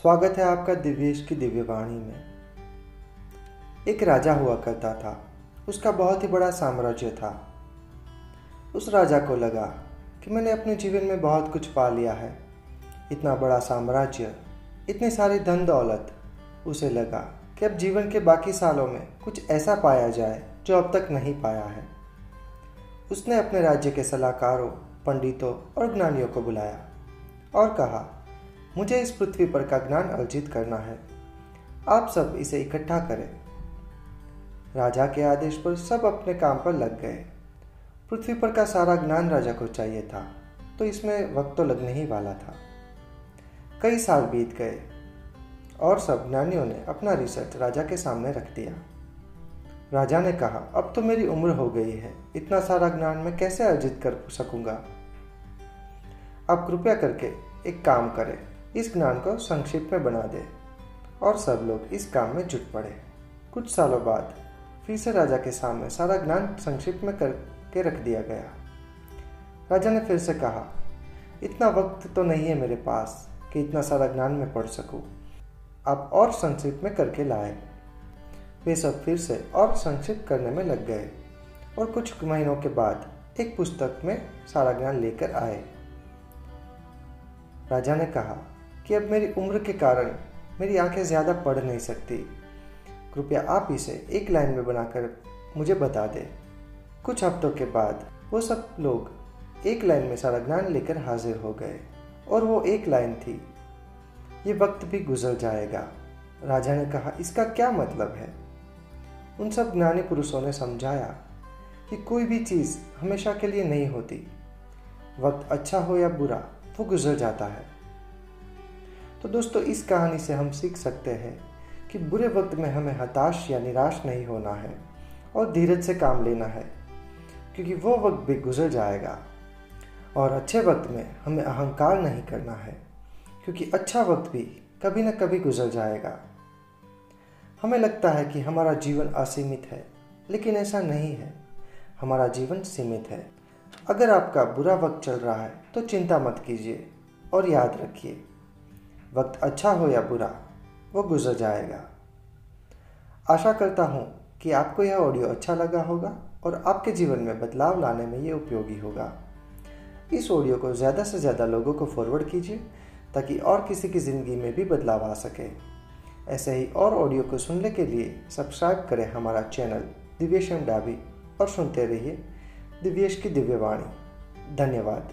स्वागत है आपका दिव्येश की दिव्यवाणी में। एक राजा हुआ करता था। उसका बहुत ही बड़ा साम्राज्य था। उस राजा को लगा कि मैंने अपने जीवन में बहुत कुछ पा लिया है। इतना बड़ा साम्राज्य, इतनी सारी धन दौलत, उसे लगा कि अब जीवन के बाकी सालों में कुछ ऐसा पाया जाए जो अब तक नहीं पाया है। उसने अपने राज्य के सलाहकारों, पंडितों और ज्ञानियों को बुलाया और कहा मुझे इस पृथ्वी पर का ज्ञान अर्जित करना है। आप सब इसे इकट्ठा करें। राजा के आदेश पर सब अपने काम पर लग गए। पृथ्वी पर का सारा ज्ञान राजा को चाहिए था तो इसमें वक्त तो लगने ही वाला था। कई साल बीत गए, और सब ज्ञानियों ने अपना रिसर्च राजा के सामने रख दिया। राजा ने कहा, अब तो मेरी उम्र हो गई है, इतना सारा ज्ञान मैं कैसे अर्जित कर सकूँगा? आप कृपया करके एक काम करें इस ज्ञान को संक्षिप्त में बना दे और सब लोग इस काम में जुट पड़े। कुछ सालों बाद, फिर से राजा के सामने सारा ज्ञान संक्षिप्त में करके रख दिया गया। राजा ने फिर से कहा, इतना वक्त तो नहीं है मेरे पास कि इतना सारा ज्ञान में पढ़ सकूँ। आप और संक्षिप्त में करके लाए। वे सब फिर से और संक्षिप्त करने में लग गए और कुछ महीनों के बाद एक पुस्तक में सारा ज्ञान लेकर आए। राजा ने कहा कि अब मेरी उम्र के कारण मेरी आँखें ज़्यादा पढ़ नहीं सकती। कृपया आप इसे एक लाइन में बनाकर मुझे बता दें। कुछ हफ्तों के बाद वो सब लोग एक लाइन में सारा ज्ञान लेकर हाजिर हो गए और वो एक लाइन थी, ये वक्त भी गुजर जाएगा। राजा ने कहा, इसका क्या मतलब है? उन सब ज्ञानी पुरुषों ने समझाया कि कोई भी चीज़ हमेशा के लिए नहीं होती। वक्त अच्छा हो या बुरा, वो गुजर जाता है। तो दोस्तों, इस कहानी से हम सीख सकते हैं कि बुरे वक्त में हमें हताश या निराश नहीं होना है और धीरज से काम लेना है, क्योंकि वो वक्त भी गुजर जाएगा। और अच्छे वक्त में हमें अहंकार नहीं करना है, क्योंकि अच्छा वक्त भी कभी ना कभी गुजर जाएगा। हमें लगता है कि हमारा जीवन असीमित है, लेकिन ऐसा नहीं है। हमारा जीवन सीमित है। अगर आपका बुरा वक्त चल रहा है तो चिंता मत कीजिए और याद रखिए वक्त अच्छा हो या बुरा, वो गुजर जाएगा। आशा करता हूँ कि आपको यह ऑडियो अच्छा लगा होगा और आपके जीवन में बदलाव लाने में ये उपयोगी होगा। इस ऑडियो को ज़्यादा से ज़्यादा लोगों को फॉरवर्ड कीजिए, ताकि और किसी की ज़िंदगी में भी बदलाव आ सके। ऐसे ही और ऑडियो को सुनने के लिए सब्सक्राइब करें हमारा चैनल दिव्येश एम डाबी और सुनते रहिए दिव्येश की दिव्यवाणी धन्यवाद।